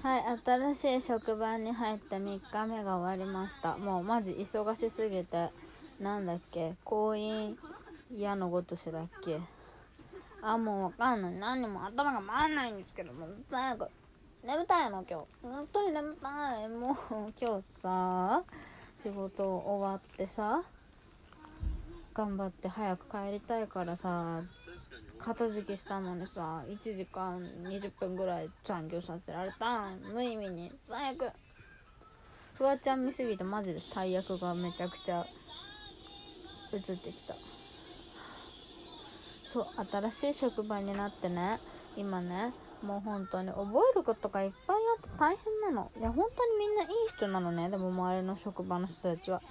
はい新しい職場に入って3日目が終わりました。もうマジ忙しすぎてなんだっけ婚姻矢のごとしだっけ。あもうわかんない。何にも頭が回んないんですけどもう早く眠たいの今日。本当に眠たい。もう今日さ仕事終わってさ頑張って早く帰りたいからさ片付けしたのにさ1時間20分ぐらい残業させられた無意味に。最悪。フワちゃん見すぎてマジで最悪がめちゃくちゃ映ってきた。そう新しい職場になってね。今ねもう本当に覚えることがいっぱいあって大変なの。いや本当にみんないい人なのね。でも周りの職場の人たちは。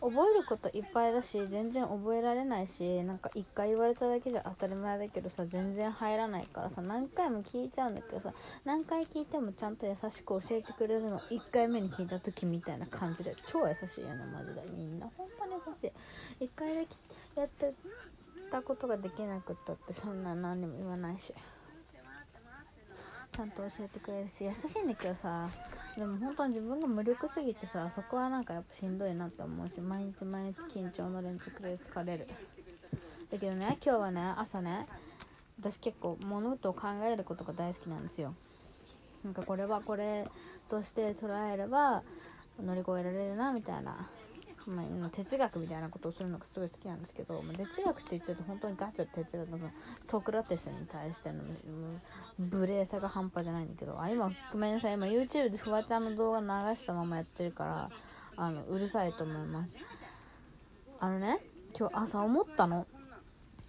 覚えることいっぱいだし全然覚えられないしなんか一回言われただけじゃ当たり前だけどさ全然入らないからさ何回も聞いちゃうんだけどさ何回聞いてもちゃんと優しく教えてくれるの1回目に聞いた時みたいな感じで超優しいよねマジで。みんな。本当に優しい。1回だけやってたことができなくったってそんな何にも言わないし。ちゃんと教えてくれるし優しいんだけどさ。でも本当に自分が無力すぎてさそこはなんかやっぱしんどいなって思うし毎日毎日緊張の連続で疲れる。だけどね今日はね朝ね私結構物事を考えることが大好きなんですよ。なんかこれはこれとして捉えれば乗り越えられるなみたいな、まあ、哲学みたいなことをするのがすごい好きなんですけど、まあ、哲学って言っちゃうと本当にガチの哲学のソクラテスに対しての無礼さが半端じゃないんだけどあ今ごめんなさい今 YouTube でフワちゃんの動画流したままやってるからあのうるさいと思います。あのね今日朝思ったの。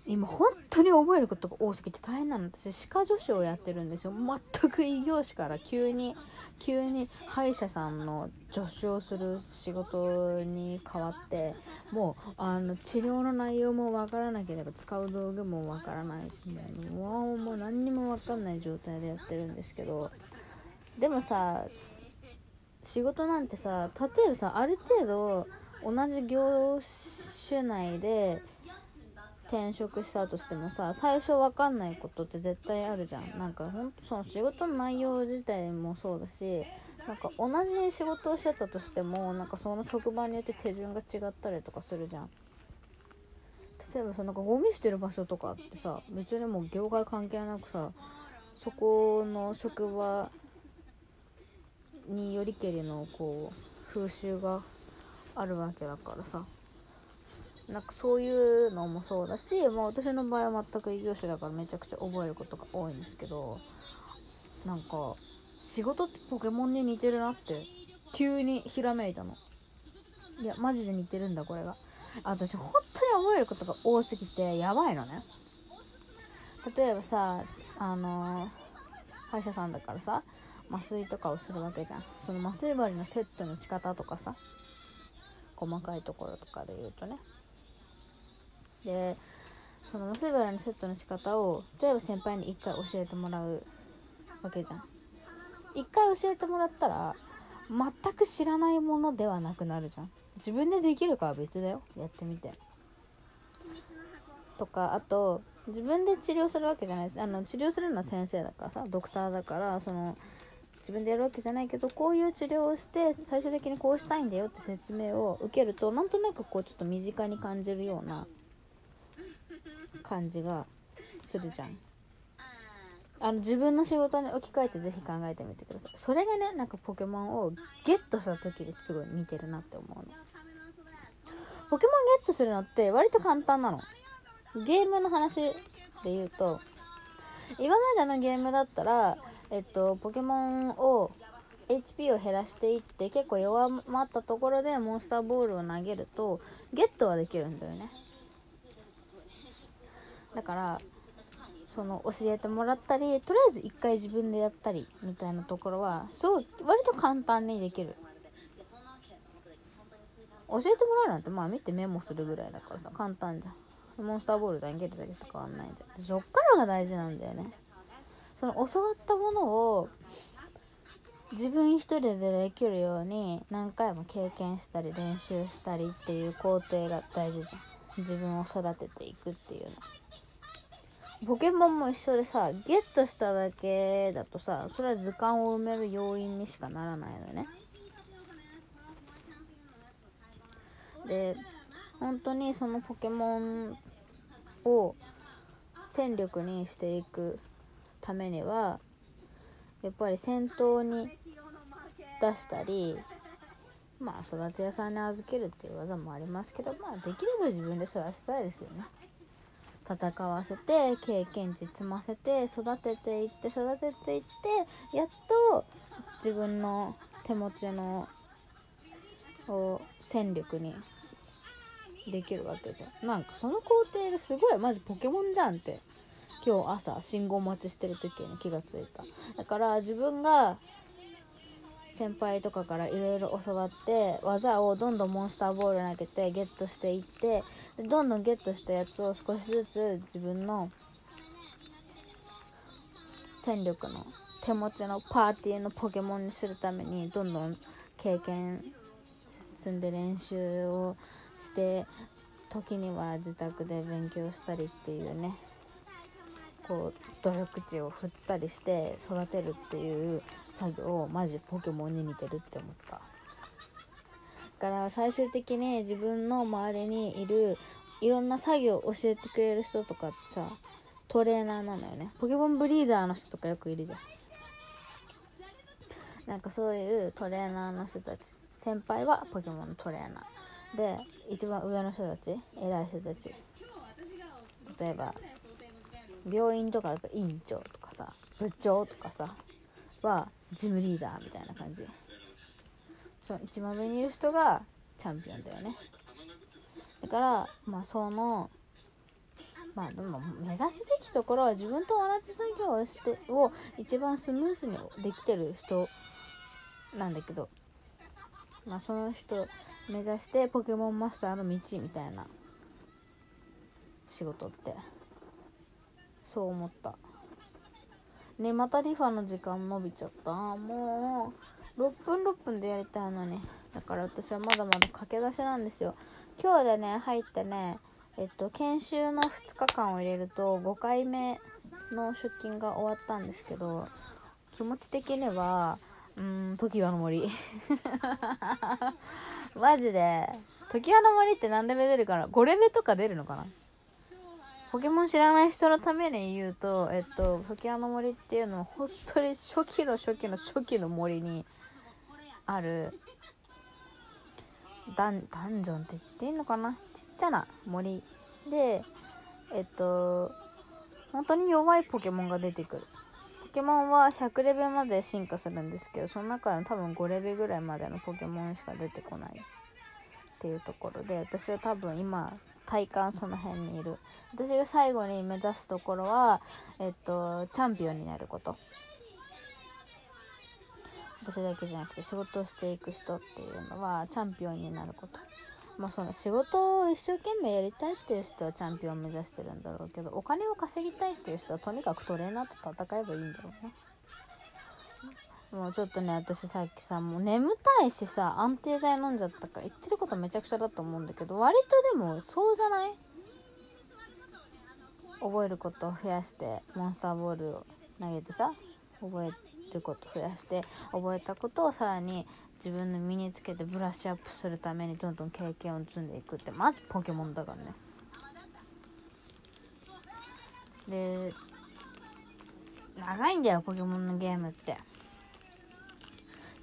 今本当に覚えることが多すぎて大変なの。私歯科助手をやってるんですよ。全く異業種から急に急に歯医者さんの助手をする仕事に変わってもうあの治療の内容もわからなければ使う道具もわからないし、ね、もうもう何にもわかんない状態でやってるんですけどでもさ仕事なんてさ例えばさある程度同じ業種内で転職したとしてもさ最初分かんないことって絶対あるじゃん。なんかほんとその仕事の内容自体もそうだしなんか同じ仕事をしてたとしてもなんかその職場によって手順が違ったりとかするじゃん。例えばさなんかゴミ捨てる場所とかってさ別にもう業界関係なくさそこの職場によりけりのこう風習があるわけだからさ。なんかそういうのもそうだし、まあ、私の場合は全く異業種だからめちゃくちゃ覚えることが多いんですけどなんか仕事ってポケモンに似てるなって急にひらめいたの。いやマジで似てるんだこれが。私本当に覚えることが多すぎてやばいのね。例えばさあのー、歯医者さんだからさ麻酔とかをするわけじゃん。その麻酔針のセットの仕方とかさ細かいところとかで言うとね。でその麻酔針のセットの仕方を例えば先輩に1回教えてもらうわけじゃん。1回教えてもらったら全く知らないものではなくなるじゃん。自分でできるかは別だよ。やってみて。とかあと自分で治療するわけじゃないです。あの治療するのは先生だからさドクターだからその自分でやるわけじゃないけどこういう治療をして最終的にこうしたいんだよって説明を受けるとなんとなくこうちょっと身近に感じるような感じがするじゃん。あの自分の仕事に置き換えてぜひ考えてみてください。それがねなんかポケモンをゲットした時ですごい似てるなって思うの。ポケモンゲットするのって割と簡単なの。ゲームの話で言うと今までのゲームだったらえっとポケモンを HP を減らしていって結構弱まったところでモンスターボールを投げるとゲットはできるんだよね。だからその教えてもらったりとりあえず一回自分でやったりみたいなところはすごい割と簡単にできる。教えてもらうなんてまあ見てメモするぐらいだからさ簡単じゃん。モンスターボール投げるだけと変わんないじゃん。そっからが大事なんだよね。その教わったものを自分一人でできるように何回も経験したり練習したりっていう工程が大事じゃん。自分を育てていくっていうの。ポケモンも一緒でさゲットしただけだとさそれは図鑑を埋める要因にしかならないのね。で本当にそのポケモンを戦力にしていくためにはやっぱり戦闘に出したりまあ育て屋さんに預けるっていう技もありますけどまあできれば自分で育てたいですよね。戦わせて経験値積ませて育てていって育てていってやっと自分の手持ちの戦力にできるわけじゃん。なんかその工程がすごいマジポケモンじゃんって。今日朝信号待ちしてる時に気がついた。だから自分が先輩とかからいろいろ教わって技をどんどんモンスターボール投げてゲットしていってでどんどんゲットしたやつを少しずつ自分の戦力の手持ちのパーティーのポケモンにするためにどんどん経験積んで練習をして時には自宅で勉強したりっていうねこう努力値を振ったりして育てるっていう作業マジポケモンに似てるって思った。だから最終的に自分の周りにいるいろんな作業を教えてくれる人とかってさトレーナーなのよね。ポケモンブリーダーの人とかよくいるじゃん。なんかそういうトレーナーの人たち。先輩はポケモンのトレーナー。で一番上の人たち偉い人たち。例えば病院とかだと院長とかさ部長とかさはジムリーダーみたいな感じ。その一番上にいる人がチャンピオンだよね。だからまあそのまあでも目指すべきところは自分と同じ作業をしてを一番スムーズにできてる人なんだけどまあその人目指してポケモンマスターの道みたいな仕事ってそう思った。ねまたリファの時間伸びちゃった。もう6分6分でやりたいのに。だから私はまだまだ駆け出しなんですよ。今日でね入ってねえっと研修の2日間を入れると5回目の出勤が終わったんですけど気持ち的にはうーん時はの森。マジで。時はの森って何レベ出るかな5レベとか出るのかな？ポケモン知らない人のために言うと、えっと、時矢の森っていうのは本当に初期の初期の初期の森にあるダンダンジョンって言っていいのかな？ちっちゃな森。でえっと本当に弱いポケモンが出てくる。ポケモンは100レベルまで進化するんですけどその中で多分5レベルぐらいまでのポケモンしか出てこないっていうところで私は多分今体感その辺にいる。私が最後に目指すところはえっとチャンピオンになること。私だけじゃなくて仕事をしていく人っていうのはチャンピオンになること。まあその仕事を一生懸命やりたいっていう人はチャンピオンを目指してるんだろうけどお金を稼ぎたいっていう人はとにかくトレーナーと戦えばいいんだろうねもうちょっとね私さっきさもう眠たいしさ安定剤飲んじゃったから言ってることめちゃくちゃだと思うんだけど割とでもそうじゃない？覚えることを増やしてモンスターボールを投げてさ覚えること増やして覚えたことをさらに自分の身につけてブラッシュアップするためにどんどん経験を積んでいくってマジポケモンだからね。で長いんだよポケモンのゲームって。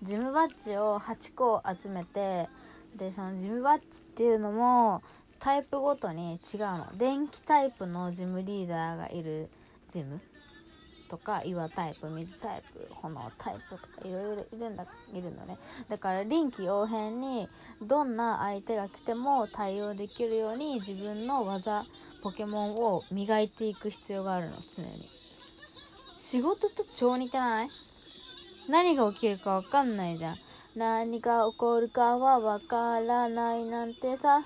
ジムバッジを8個集めてでそのジムバッジっていうのもタイプごとに違うの。電気タイプのジムリーダーがいるジムとか岩タイプ水タイプ炎タイプとかいろいろいるんだいるのね。だから臨機応変にどんな相手が来ても対応できるように自分の技ポケモンを磨いていく必要があるの常に。仕事と超似てない？何が起きるかわかんないじゃん。何が起こるかはわからないなんてさ、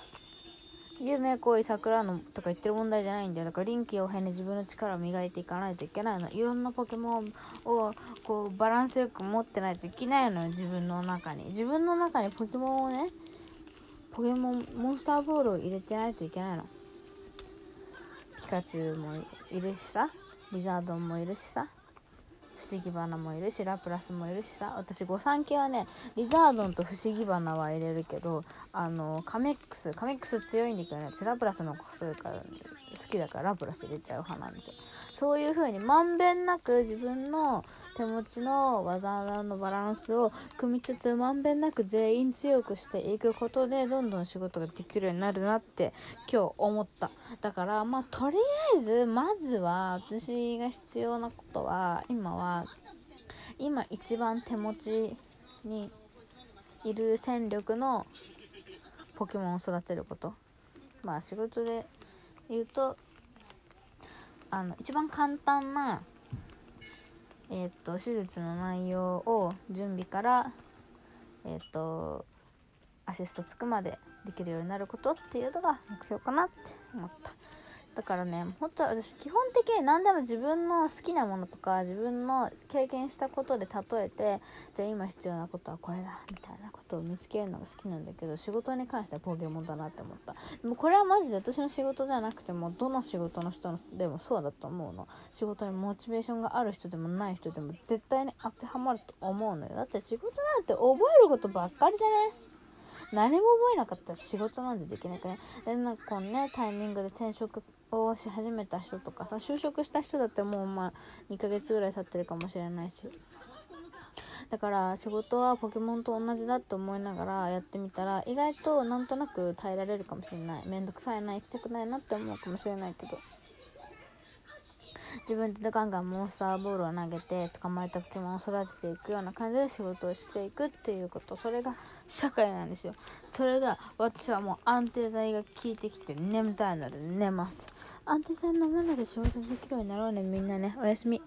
夢恋桜のとか言ってる問題じゃないんだよ。だから臨機応変に自分の力を磨いていかないといけないの。いろんなポケモンをこうバランスよく持ってないといけないのよ、自分の中に。自分の中にポケモンをね、ポケモン、モンスターボールを入れてないといけないの。ピカチュウもいるしさリザードンもいるしさ思議花もいるしラプラスもいるしさ。私御三家はねリザードンと不思議花は入れるけどあのカメックスカメックス強いんだけどねラプラスの子それから好きだからラプラス入れちゃう派なんで。すよそういう風にまんべんなく自分の手持ちの技のバランスを組みつつまんべんなく全員強くしていくことでどんどん仕事ができるようになるなって今日思った。だからまあとりあえずまずは私が必要なことは今は今一番手持ちにいる戦力のポケモンを育てること。まあ仕事で言うとあの一番簡単なえー、と手術の内容を準備からえー、とアシストつくまでできるようになることっていうのが目標かなって思った。だからね本当は私基本的に何でも自分の好きなものとか自分の経験したことで例えてじゃあ今必要なことはこれだみたいなことを見つけるのが好きなんだけど仕事に関してはポケモンだなって思った。でもこれはマジで私の仕事じゃなくてもどの仕事の人でもそうだと思うの。仕事にモチベーションがある人でもない人でも絶対に当てはまると思うのよ。だって仕事なんて覚えることばっかりじゃね？何も覚えなかったら仕事なんてできなくね？でなんかこのねタイミングで転職をし始めた人とかさ就職した人だってもうまあ2ヶ月ぐらい経ってるかもしれないし。だから仕事はポケモンと同じだって思いながらやってみたら意外となんとなく耐えられるかもしれない。めんどくさいな行きたくないなって思うかもしれないけど。自分でガンガンモンスターボールを投げて捕まえたポケモンを育てていくような感じで仕事をしていくっていうこと。それが社会なんですよ。それが私はもう安定剤が効いてきて眠たいので寝ます。安定剤飲まないで仕事できるようになろうねみんなね。おやすみ。